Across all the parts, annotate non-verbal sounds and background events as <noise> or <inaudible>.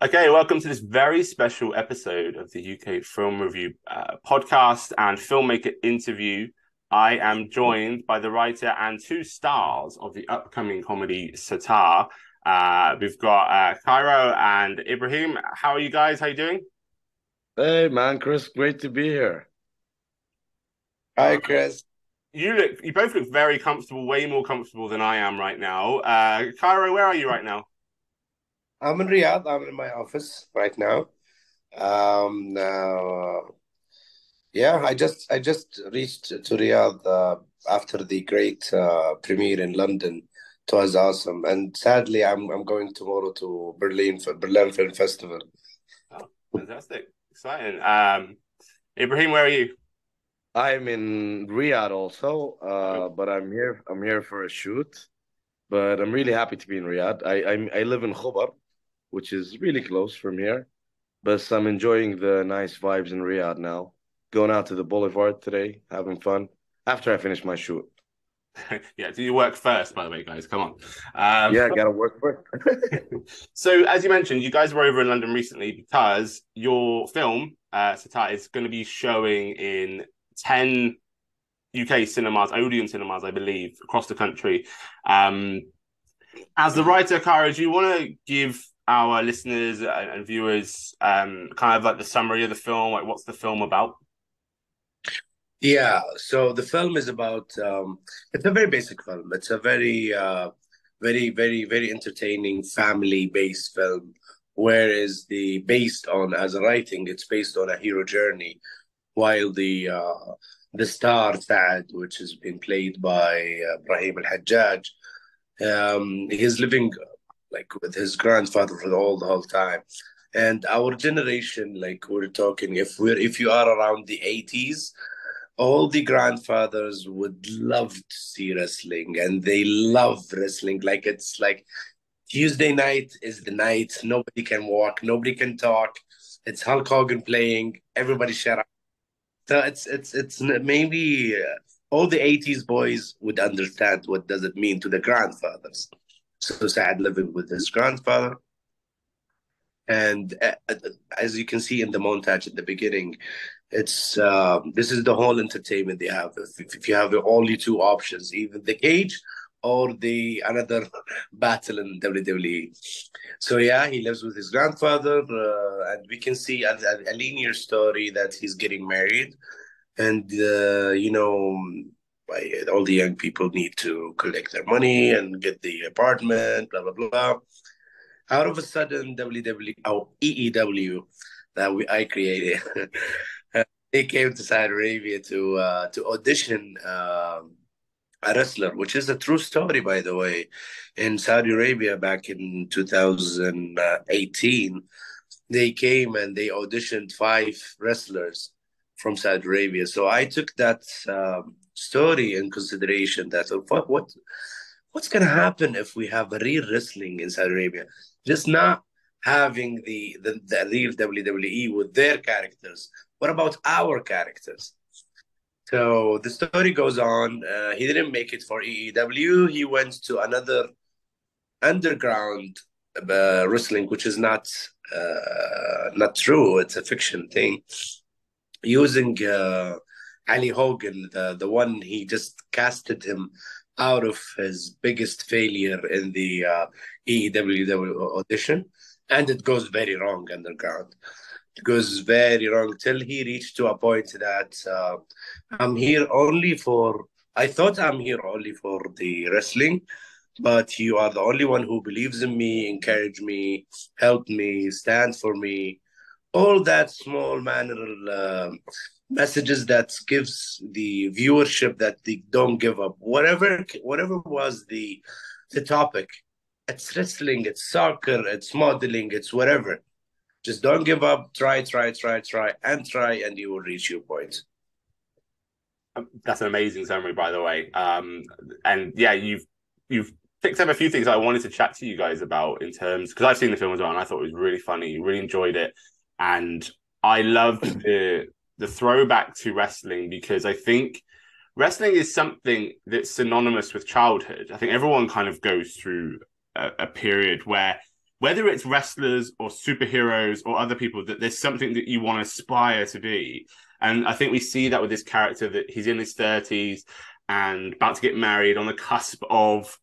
Okay, welcome to this very special episode of the UK Film Review uh, podcast and filmmaker interview. I am joined by the writer and two stars of the upcoming comedy Sattar. Uh, we've got uh, Khairo and Ibrahim. How are you guys? How are you doing? Hey man, Chris, great to be here. Hi, Chris. You look. You both look very comfortable. Way more comfortable than I am right now. Uh, Khairo, where are you right now? I'm in Riyadh. I'm in my office right now. Um, now, yeah, I just I just reached to Riyadh uh, after the great uh, premiere in London. It was awesome, and sadly, I'm I'm going tomorrow to Berlin for Berlin Film Festival. Oh, fantastic, exciting. Um, Ibrahim, where are you? I'm in Riyadh also, uh, but I'm here. I'm here for a shoot, but I'm really happy to be in Riyadh. I I'm, I live in Khobar, which is really close from here, but I'm enjoying the nice vibes in Riyadh now. Going out to the boulevard today, having fun after I finish my shoot. <laughs> yeah, do your work first, by the way, guys. Come on. Um, Yeah, gotta work first. <laughs> so, as you mentioned, you guys were over in London recently because your film, uh, Sattar, is going to be showing in 10 UK cinemas, Odeon cinemas, I believe, across the country. Um, as the writer, Kara, do you want to give our listeners and, viewers um, kind of like the summary of the film? Like, what's the film about? Yeah, so the film is about um, it's a very basic film. It's a very uh, very very very entertaining family based film. Whereas the based on as a writing, it's based on a hero journey, while the uh, the star Thad, which has been played by uh, Brahim Al Hajjaj, um, he's living like with his grandfather for whole the whole time. And our generation, like we're talking, if we're if you are around the eighties, all the grandfathers would love to see wrestling and they love wrestling. Like it's like Tuesday night is the night. Nobody can walk, nobody can talk. It's Hulk Hogan playing. Everybody shut up. So it's it's it's maybe uh, all the '80s boys would understand what does it mean to the grandfathers. So Saad living with his grandfather, and uh, as you can see in the montage at the beginning, it's um, this is the whole entertainment they have. If, if you have only two options, either the cage or the another <laughs> battle in WWE. So yeah, he lives with his grandfather, uh, and we can see a, a, a linear story that he's getting married, and uh, you know. By all the young people need to collect their money and get the apartment, blah blah blah. Out of a sudden, WWE, oh, EEW, that we I created, <laughs> they came to Saudi Arabia to uh, to audition um, a wrestler, which is a true story, by the way, in Saudi Arabia back in 2018. They came and they auditioned five wrestlers from Saudi Arabia. So I took that um, story in consideration. That what what what's going to happen if we have real wrestling in Saudi Arabia? Just not having the, the the real WWE with their characters. What about our characters? So the story goes on. Uh, he didn't make it for EEW. He went to another underground uh, wrestling, which is not uh, not true. It's a fiction thing. Using uh, Ali Hogan, the the one he just casted him out of his biggest failure in the uh, audition, and it goes very wrong underground. It goes very wrong till he reached to a point that uh, I'm here only for. I thought I'm here only for the wrestling, but you are the only one who believes in me, encourage me, help me, stand for me. All that small manner uh, messages that gives the viewership that they don't give up. Whatever, whatever was the the topic, it's wrestling, it's soccer, it's modeling, it's whatever. Just don't give up. Try, try, try, try, and try, and you will reach your point. Um, that's an amazing summary, by the way. Um, and yeah, you've you've picked up a few things I wanted to chat to you guys about in terms because I've seen the film as well, and I thought it was really funny. Really enjoyed it, and I loved <clears throat> the the throwback to wrestling because I think wrestling is something that's synonymous with childhood. I think everyone kind of goes through a, a period where whether it's wrestlers or superheroes or other people that there's something that you want to aspire to be and i think we see that with this character that he's in his 30s and about to get married on the cusp of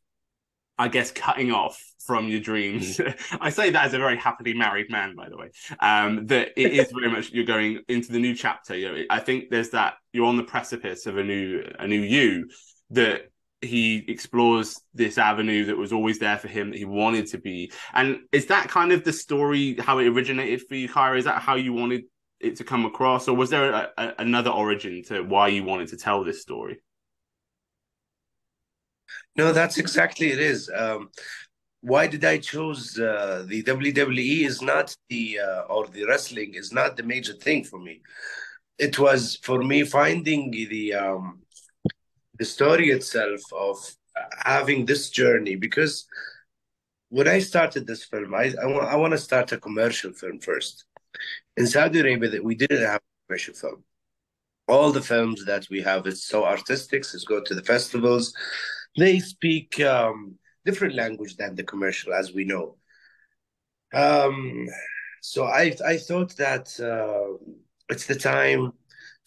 I guess cutting off from your dreams. <laughs> I say that as a very happily married man, by the way. Um, that it is very much you're going into the new chapter. You know, I think there's that you're on the precipice of a new a new you that he explores this avenue that was always there for him that he wanted to be. And is that kind of the story how it originated for you, Khairo? Is that how you wanted it to come across, or was there a, a, another origin to why you wanted to tell this story? No, that's exactly it is. Um, why did I choose uh, the WWE? Is not the uh, or the wrestling is not the major thing for me. It was for me finding the um, the story itself of having this journey because when I started this film, I I, wa- I want to start a commercial film first. In Saudi Arabia, we didn't have a commercial film. All the films that we have, it's so artistic. It's go to the festivals they speak um, different language than the commercial, as we know. Um, so I I thought that uh, it's the time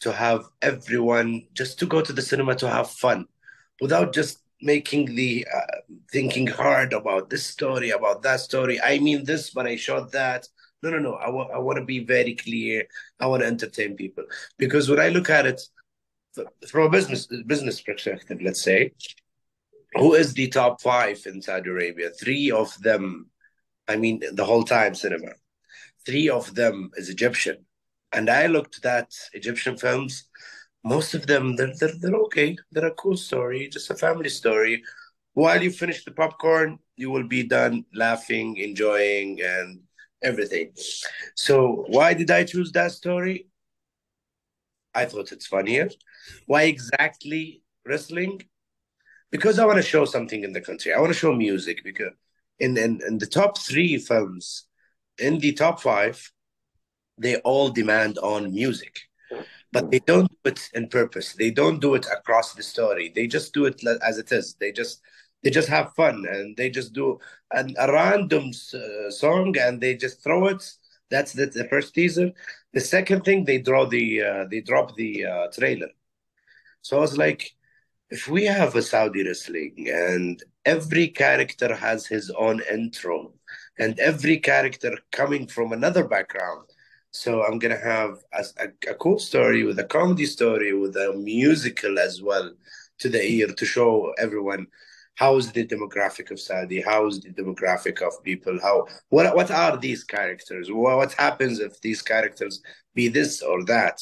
to have everyone just to go to the cinema to have fun, without just making the uh, thinking hard about this story about that story. I mean this, but I shot that. No, no, no. I want I want to be very clear. I want to entertain people because when I look at it from a business business perspective, let's say who is the top five in Saudi Arabia? Three of them, I mean, the whole time cinema. Three of them is Egyptian, and I looked at Egyptian films. Most of them, they're, they're they're okay. They're a cool story, just a family story. While you finish the popcorn, you will be done laughing, enjoying, and everything. So, why did I choose that story? I thought it's funnier. Why exactly wrestling? Because I want to show something in the country. I want to show music because in, in in the top three films, in the top five, they all demand on music, but they don't do it in purpose. They don't do it across the story. They just do it as it is. They just they just have fun and they just do an, a random uh, song and they just throw it. That's the, the first teaser. The second thing they draw the uh, they drop the uh, trailer. So I was like, if we have a Saudi wrestling and every character has his own intro and every character coming from another background. So I'm gonna have a, a, a, cool story with a comedy story with a musical as well to the ear to show everyone how's the demographic of Saudi, how's the demographic of people, how what what are these characters, what, what happens if these characters be this or that.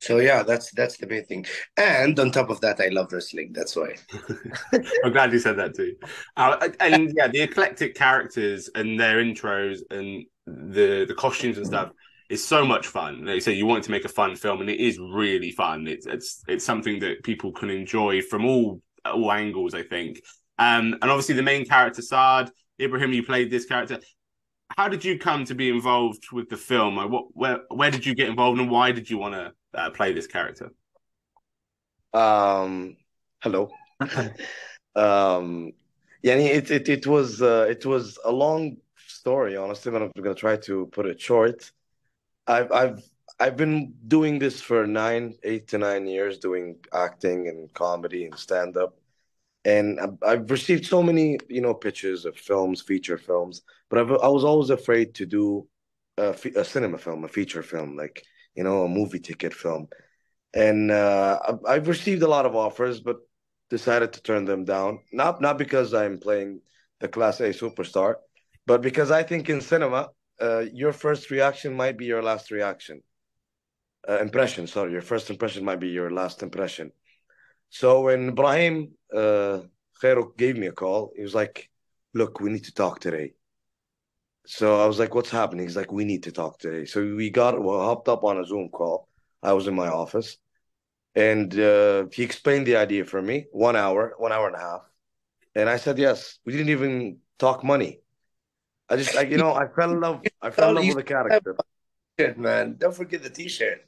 So yeah, that's that's the main thing. And on top of that, I love wrestling. That's why. <laughs> I'm glad you said that too. Uh, and yeah, the eclectic characters and their intros and the the costumes and stuff is so much fun. Like you say, you want to make a fun film, and it is really fun. It's it's it's something that people can enjoy from all all angles. I think. Um, and obviously the main character Saad Ibrahim, you played this character. How did you come to be involved with the film? Like what, where, where did you get involved, and why did you want to uh, play this character? Um, hello. <laughs> um, yeah, it it it was uh, it was a long story. Honestly, but I'm gonna try to put it short. I've I've I've been doing this for nine, eight to nine years, doing acting and comedy and stand up, and I've, I've received so many you know pitches of films, feature films, but I've, I was always afraid to do a, a cinema film, a feature film, like you know a movie ticket film, and uh, I've, I've received a lot of offers, but decided to turn them down. Not not because I'm playing the Class A superstar, but because I think in cinema uh, your first reaction might be your last reaction. Uh, impression, sorry, your first impression might be your last impression. So when Ibrahim uh, Khairuk gave me a call, he was like, "Look, we need to talk today." So I was like, "What's happening?" He's like, "We need to talk today." So we got well, hopped up on a Zoom call. I was in my office, and uh, he explained the idea for me. One hour, one hour and a half, and I said yes. We didn't even talk money. I just like you know I fell in love. I fell in love with the character. Shit, man! Don't forget the T-shirt.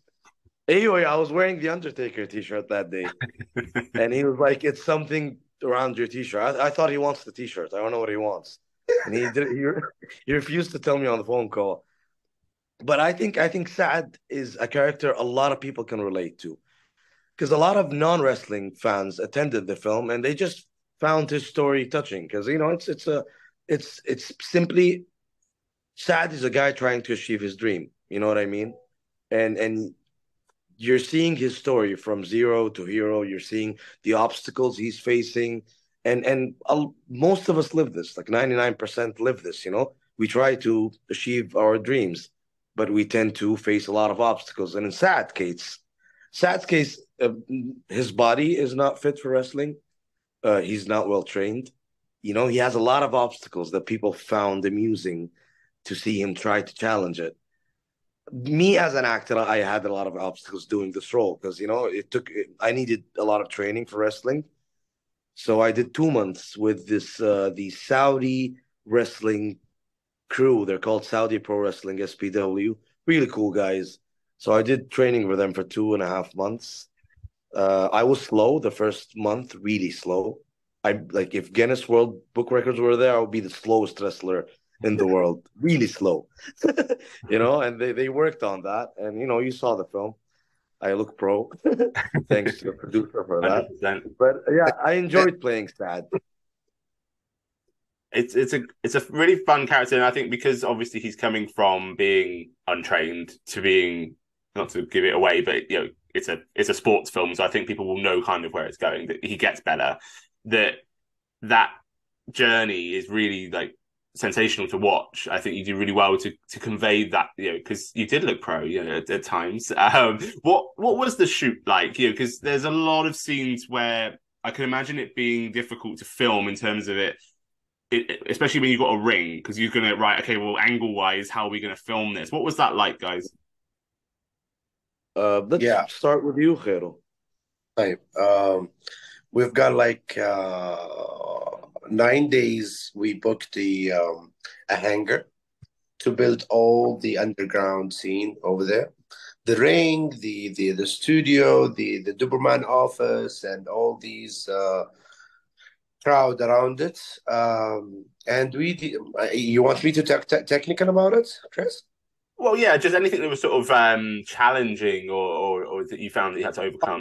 Anyway, I was wearing the Undertaker T-shirt that day, <laughs> and he was like, "It's something around your T-shirt." I, I, thought he wants the T-shirt. I don't know what he wants, and he did. He, he refused to tell me on the phone call. But I think I think Saad is a character a lot of people can relate to, because a lot of non-wrestling fans attended the film and they just found his story touching. Because you know, it's it's a it's it's simply Saad is a guy trying to achieve his dream. You know what I mean? And and you're seeing his story from zero to hero. You're seeing the obstacles he's facing, and and I'll, most of us live this. Like 99% live this. You know, we try to achieve our dreams, but we tend to face a lot of obstacles. And in sad case, Saad's case, uh, his body is not fit for wrestling. Uh, he's not well trained you know, he has a lot of obstacles that people found amusing to see him try to challenge it. Me as an actor, I had a lot of obstacles doing this role because you know it took. I needed a lot of training for wrestling, so I did two months with this uh, the Saudi wrestling crew. They're called Saudi Pro Wrestling SPW. Really cool guys. So I did training with them for two and a half months. Uh, I was slow the first month, really slow. I like if Guinness World Book Records were there, I would be the slowest wrestler in the world, really slow. <laughs> you know, and they, they worked on that. And you know, you saw the film. I look pro. <laughs> Thanks to the producer for that. 100%. But yeah, I enjoyed playing Saad. It's it's a it's a really fun character, and I think because obviously he's coming from being untrained to being not to give it away, but you know it's a it's a sports film, so I think people will know kind of where it's going. That he gets better, that that journey is really like sensational to watch. I think you do really well to to convey that, you know, because you did look pro, you know, at, at times. <laughs> Um, what what was the shoot like? You know, because there's a lot of scenes where I can imagine it being difficult to film in terms of it. It, especially when you've got a ring, because you're gonna right, okay, well, angle wise, how are we gonna film this? What was that like, guys? Uh, let's yeah. start with you, Khairo. Right. Um, we've got like uh, nine days. We booked the um, a hangar to build all the underground scene over there. The ring, the the the studio, the the Doberman office, and all these uh, crowd around it. Um, and we, uh, you want me to talk te- technical about it, Chris? Well, yeah, just anything that was sort of um, challenging or, or, or that you found that you had to overcome.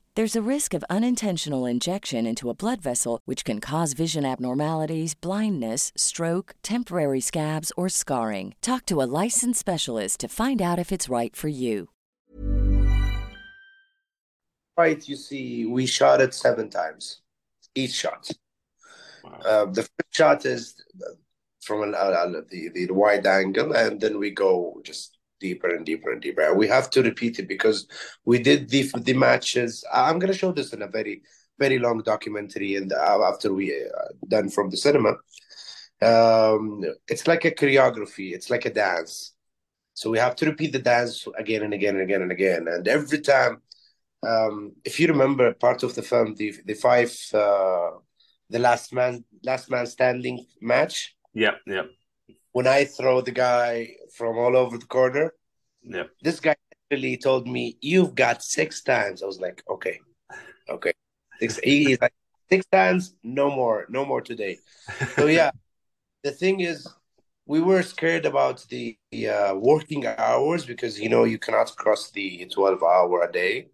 There's a risk of unintentional injection into a blood vessel, which can cause vision abnormalities, blindness, stroke, temporary scabs, or scarring. Talk to a licensed specialist to find out if it's right for you. Right, you see, we shot it seven times, each shot. Uh, the first shot is from an, uh, the, the the wide angle, and then we go just deeper and deeper and deeper. We have to repeat it because we did the the matches. I'm gonna show this in a very very long documentary, and uh, after we uh, done from the cinema, um, it's like a choreography. It's like a dance. So we have to repeat the dance again and again and again and again. And every time, um, if you remember part of the film, the the five, uh, the last man last man standing match. Yep, yep. When I throw the guy from all over the corner, Yep. this guy really told me, "You've got six times." I was like, "Okay, okay." Six, he's like, six times, no more, no more today. So yeah, <laughs> the thing is, we were scared about the uh, working hours because you know you cannot cross the twelve hour a day.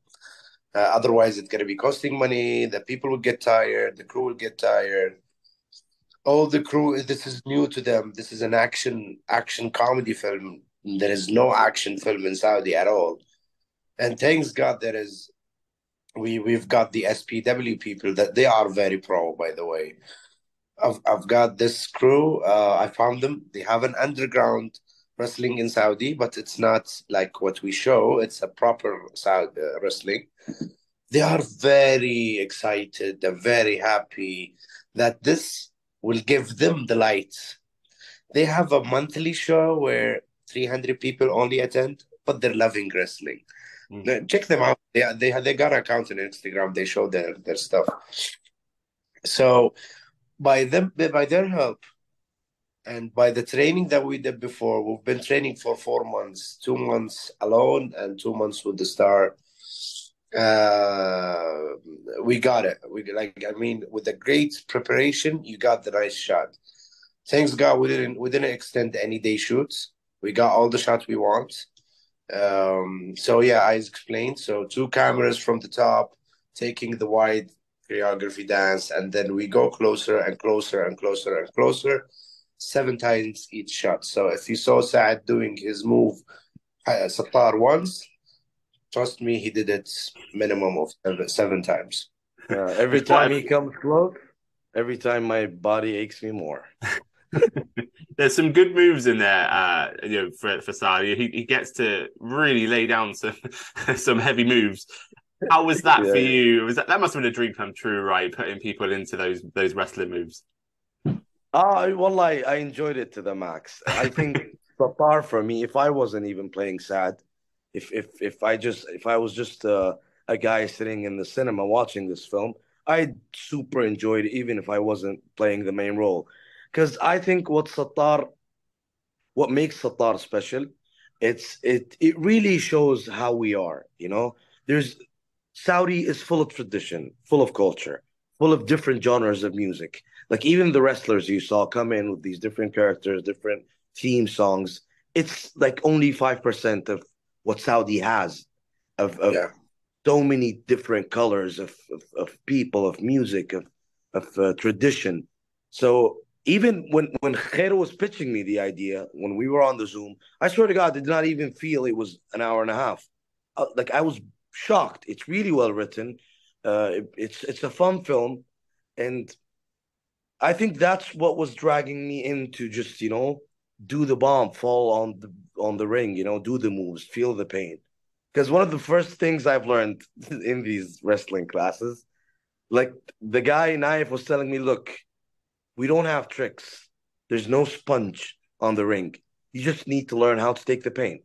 Uh, otherwise, it's going to be costing money. The people will get tired. The crew will get tired. All the crew. This is new to them. This is an action action comedy film. There is no action film in Saudi at all. And thanks God there is. We we've got the SPW people that they are very pro. By the way, I've I've got this crew. Uh, I found them. They have an underground wrestling in Saudi, but it's not like what we show. It's a proper Saudi uh, wrestling. They are very excited. They're very happy that this will give them the lights. They have a monthly show where 300 people only attend, but they're loving wrestling. Uh, Check them out. They they they got an account on Instagram. They show their their stuff. So by them by their help and by the training that we did before, we've been training for four months, two months alone and two months with the star. Uh, we got it. We like, I mean, with the great preparation, you got the nice shot. Thanks God, we didn't we didn't extend any day shoots. We got all the shots we want. Um, so yeah, as explained, so two cameras from the top, taking the wide choreography dance, and then we go closer and closer and closer and closer, seven times each shot. So if you saw Saad doing his move, uh, Sattar once, trust me, he did it minimum of seven, seven times. Yeah, every time he comes close, every time my body aches me more. <laughs> There's some good moves in there, uh, you know, for for Saudi. He he gets to really lay down some <laughs> some heavy moves. How was that for you? Was that that must have been a dream come true, right? Putting people into those those wrestling moves. Ah, well, I, I enjoyed it to the max. I think <laughs> Sattar for me, if I wasn't even playing Saad, if if if I just if I was just uh, a guy sitting in the cinema watching this film, I super enjoyed it, even if I wasn't playing the main role. Because I think what Sattar, what makes Sattar special, it's it it really shows how we are. You know, there's Saudi is full of tradition, full of culture, full of different genres of music. Like even the wrestlers you saw come in with these different characters, different theme songs. It's like only five percent of what Saudi has of, of Yeah. so many different colors of, of, of people, of music, of of uh, tradition. So even when when Khair was pitching me the idea when we were on the Zoom, I swear to God, I did not even feel it was an hour and a half. Uh, like I was shocked. It's really well written. Uh, it- it's it's a fun film, and I think that's what was dragging me into just you know do the bomb, fall on the on the ring, you know, do the moves, feel the pain. Because one of the first things I've learned <laughs> in these wrestling classes, like the guy Naif was telling me, look, we don't have tricks. There's no sponge on the ring. You just need to learn how to take the pain.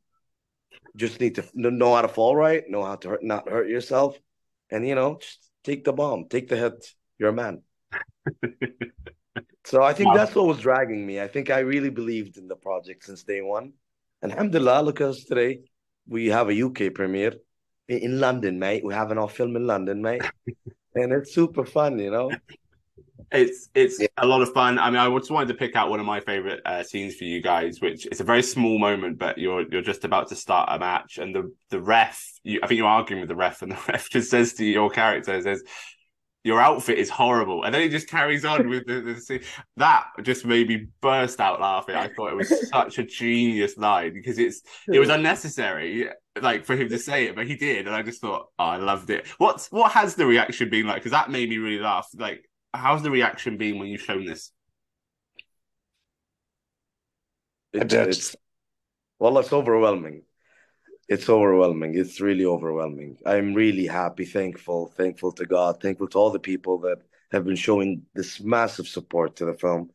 You just need to know how to fall right, know how to hurt, not hurt yourself, and you know, just take the bomb, take the hit. You're a man. <laughs> so I think wow. that's what was dragging me. I think I really believed in the project since day one. And alhamdulillah, look at us today. We have a UK premiere in London, mate. We're having our film in London, mate. <laughs> and it's super fun, you know. It's it's yeah. a lot of fun. I mean, I just wanted to pick out one of my favorite uh, scenes for you guys, which it's a very small moment, but you're you're just about to start a match, and the the ref, you, I think you're arguing with the ref, and the <laughs> ref just says to your character, says, "Your outfit is horrible," and then he just carries on with the, the scene. That just made me burst out laughing. I thought it was <laughs> such a genius line because it's it was unnecessary, like for him to say it, but he did, and I just thought, oh, I loved it. What's what has the reaction been like? Because that made me really laugh. Like how's the reaction been when you've shown this? It, it's well, it's overwhelming. It's overwhelming. It's really overwhelming. I'm really happy, thankful, thankful to God, thankful to all the people that have been showing this massive support to the film.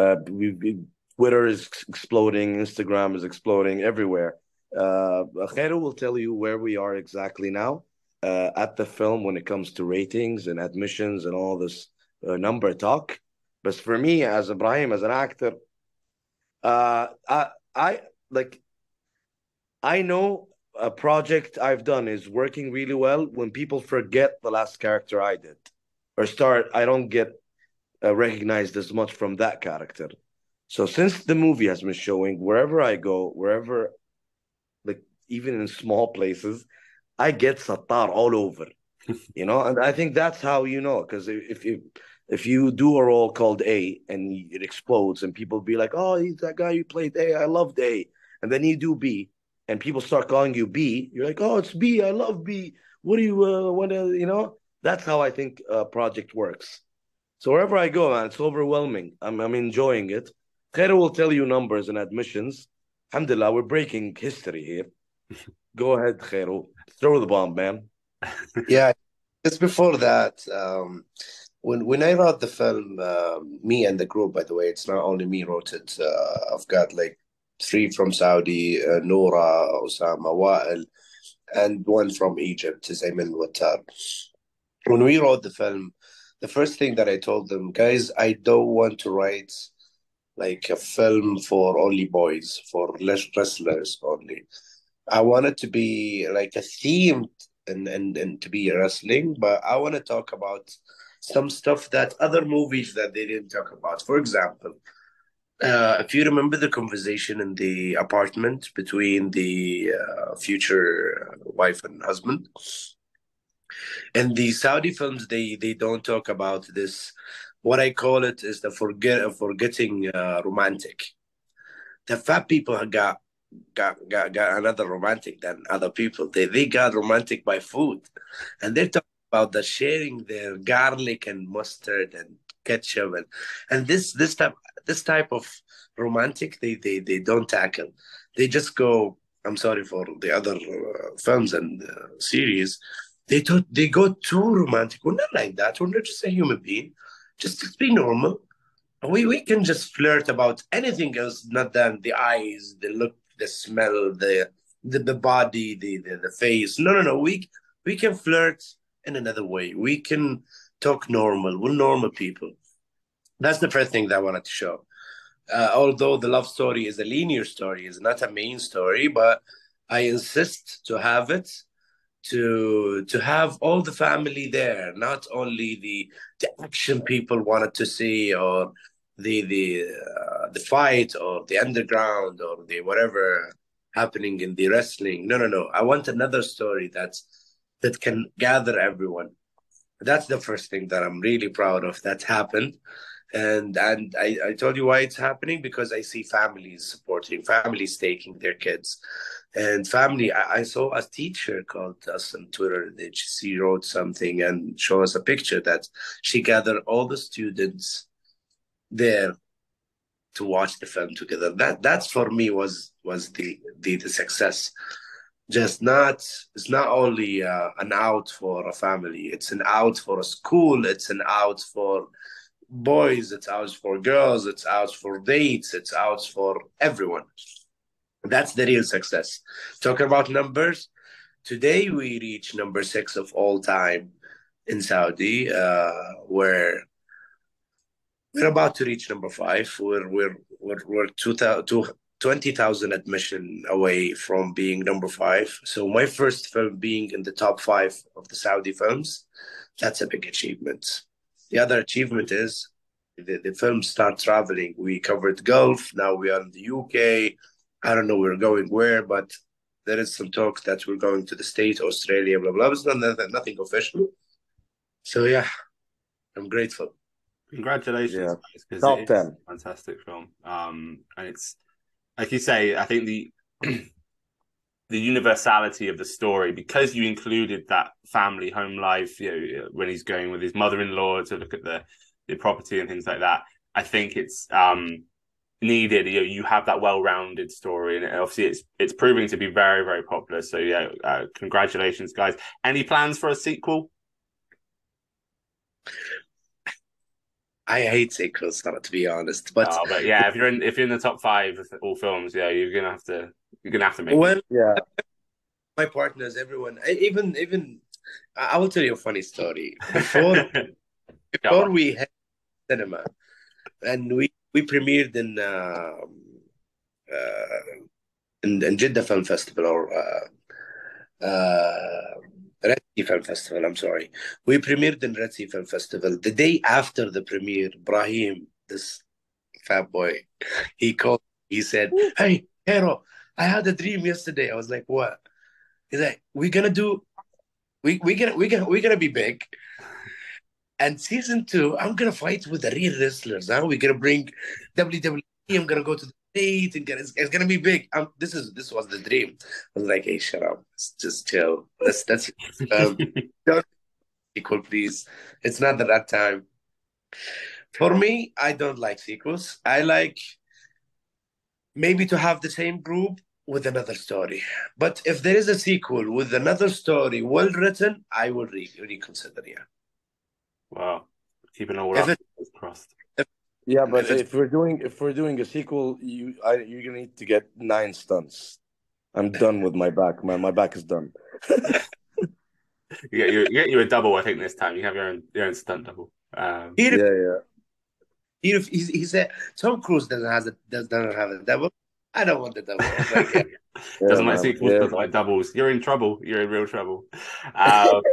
Uh, we, we, Twitter is exploding, Instagram is exploding everywhere. Uh, Khairo will tell you where we are exactly now uh, at the film when it comes to ratings and admissions and all this uh, number talk. But for me, as Ibrahim, as an actor, uh, I, I like, I know a project I've done is working really well when people forget the last character I did or start, I don't get uh, recognized as much from that character. So since the movie has been showing, wherever I go, wherever, like even in small places, I get Sattar all over, <laughs> you know, and I think that's how you know because if you if you do a role called A and it explodes and people be like, "Oh, he's that guy who played A. I loved A," and then you do B and people start calling you B, you're like, "Oh, it's B. I love B. What do you uh, want to?" You know, that's how I think a project works. So wherever I go, man, it's overwhelming. I'm I'm enjoying it. Khairo will tell you numbers and admissions. Alhamdulillah, we're breaking history here. <laughs> go ahead, Khairo. Throw the bomb, man. <laughs> yeah, just before that. Um, when when I wrote the film, uh, me and the group, by the way, it's not only me wrote it. Uh, I've got like three from Saudi, uh, Nora, Osama, Wael, and one from Egypt, Zayman Wattar. When we wrote the film, the first thing that I told them, guys, I don't want to write like a film for only boys, for less wrestlers only. I want it to be like a theme and, and, and to be wrestling, but I want to talk about some stuff that other movies that they didn't talk about. For example, uh, if you remember the conversation in the apartment between the uh, future wife and husband, in the Saudi films, they they don't talk about this. What I call it is the forget forgetting uh, romantic. The fat people got got got got another romantic than other people. They they got romantic by food, and they're talking about the sharing their garlic and mustard and ketchup and and this this type this type of romantic they they they don't tackle. They just go. I'm sorry for the other uh, films and uh, series. They thought they go too romantic. We're not like that. We're not just a human being. Just, be normal. We we can just flirt about anything else, not than the eyes, the look, the smell, the the, the body, the, the the face. No, no, no. We we can flirt in another way. We can talk normal. We're normal people. That's the first thing that I wanted to show. Uh, although the love story is a linear story, it's not a main story, but I insist to have it to to have all the family there, not only the the action people wanted to see or the the uh, the fight or the underground or the whatever happening in the wrestling. No, no, no. I want another story that's that can gather everyone. That's the first thing that I'm really proud of that happened. And and I, I told you why it's happening because I see families supporting, families taking their kids. And family, I, I saw a teacher called us on Twitter that she wrote something and showed us a picture that she gathered all the students there to watch the film together. That that's for me was was the the, the success. Just not it's not only uh, an out for a family. It's an out for a school. It's an out for boys. It's out for girls. It's out for dates. It's out for everyone. That's the real success. Talking about numbers, today we reach number six of all time in Saudi, uh, where we're about to reach number five. We're we're we're, we're two, 20,000 admission away from being number five. So my first film being in the top five of the Saudi films, that's a big achievement. The other achievement is the, the film start traveling. We covered Gulf. Now we are in the UK. I don't know where we're going where, but there is some talk that we're going to the States, Australia, blah blah. It's not nothing official. So yeah, I'm grateful. Congratulations, yeah. top ten, fantastic film. Um, and it's like you say, I think the <clears throat> the universality of the story because you included that family home life. You know, when he's going with his mother-in-law to look at the the property and things like that. I think it's um needed. You know, you have that well-rounded story, and obviously it's it's proving to be very very popular. So yeah, uh, congratulations, guys. Any plans for a sequel? I hate sequels, to be honest. But, oh, but yeah, if you're in if you're in the top five of all films, yeah, you're gonna have to you're gonna have to make. Well, it. yeah, <laughs> my partners, everyone, even even I will tell you a funny story. Before <laughs> before we had cinema, and we we premiered in uh, uh, in, in Jeddah Film Festival or uh, uh, Red Sea Film Festival. I'm sorry. We premiered in Red Sea Film Festival. The day after the premiere, Brahim, this fat boy, he called. He said, "Hey, Hero, I had a dream yesterday." I was like, "What?" He's like, "We're gonna do, we we gonna we gonna we're gonna be big." And season two, I'm gonna fight with the real wrestlers. Huh? We're gonna bring WWE. I'm gonna go to the state and get it's, it's gonna be big. Um, this is this was the dream. I was like, hey, shut up, just chill. That's that's um, <laughs> don't equal, please. It's not the right time. For me, I don't like sequels. I like maybe to have the same group with another story. But if there is a sequel with another story well written, I will re- reconsider. Yeah. Wow. Keeping all up crossed. Yeah, but if we're doing if we're doing a sequel, you I, you're gonna need to get nine stunts. I'm done with my back. My my back is done. <laughs> you get you, you get you a double. I think this time you have your own your own stunt double. Um, yeah, yeah. He, he, he said Tom Cruise doesn't have a doesn't have a double. I don't want the <laughs> double. Like, yeah. doesn't yeah, like sequels, yeah. doesn't like doubles. You're in trouble. You're in real trouble. Um, <laughs>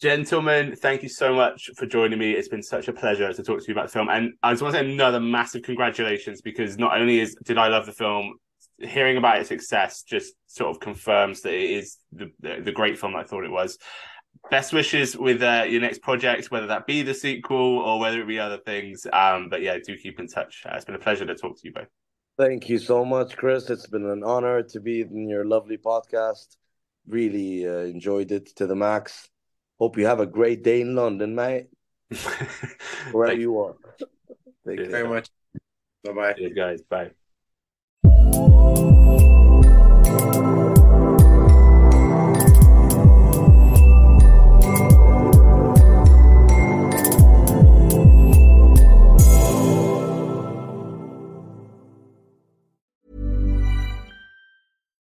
Gentlemen, thank you so much for joining me. It's been such a pleasure to talk to you about the film. And I just want to say another massive congratulations because not only is did I love the film, hearing about its success just sort of confirms that it is the, the, the great film I thought it was. Best wishes with uh, your next project, whether that be the sequel or whether it be other things. Um, but yeah, do keep in touch. Uh, it's been a pleasure to talk to you both. Thank you so much, Chris. It's been an honor to be in your lovely podcast. Really uh, enjoyed it to the max Hope you have a great day in London, mate. <laughs> Wherever you are. Thank you very much. Bye bye. guys. Bye.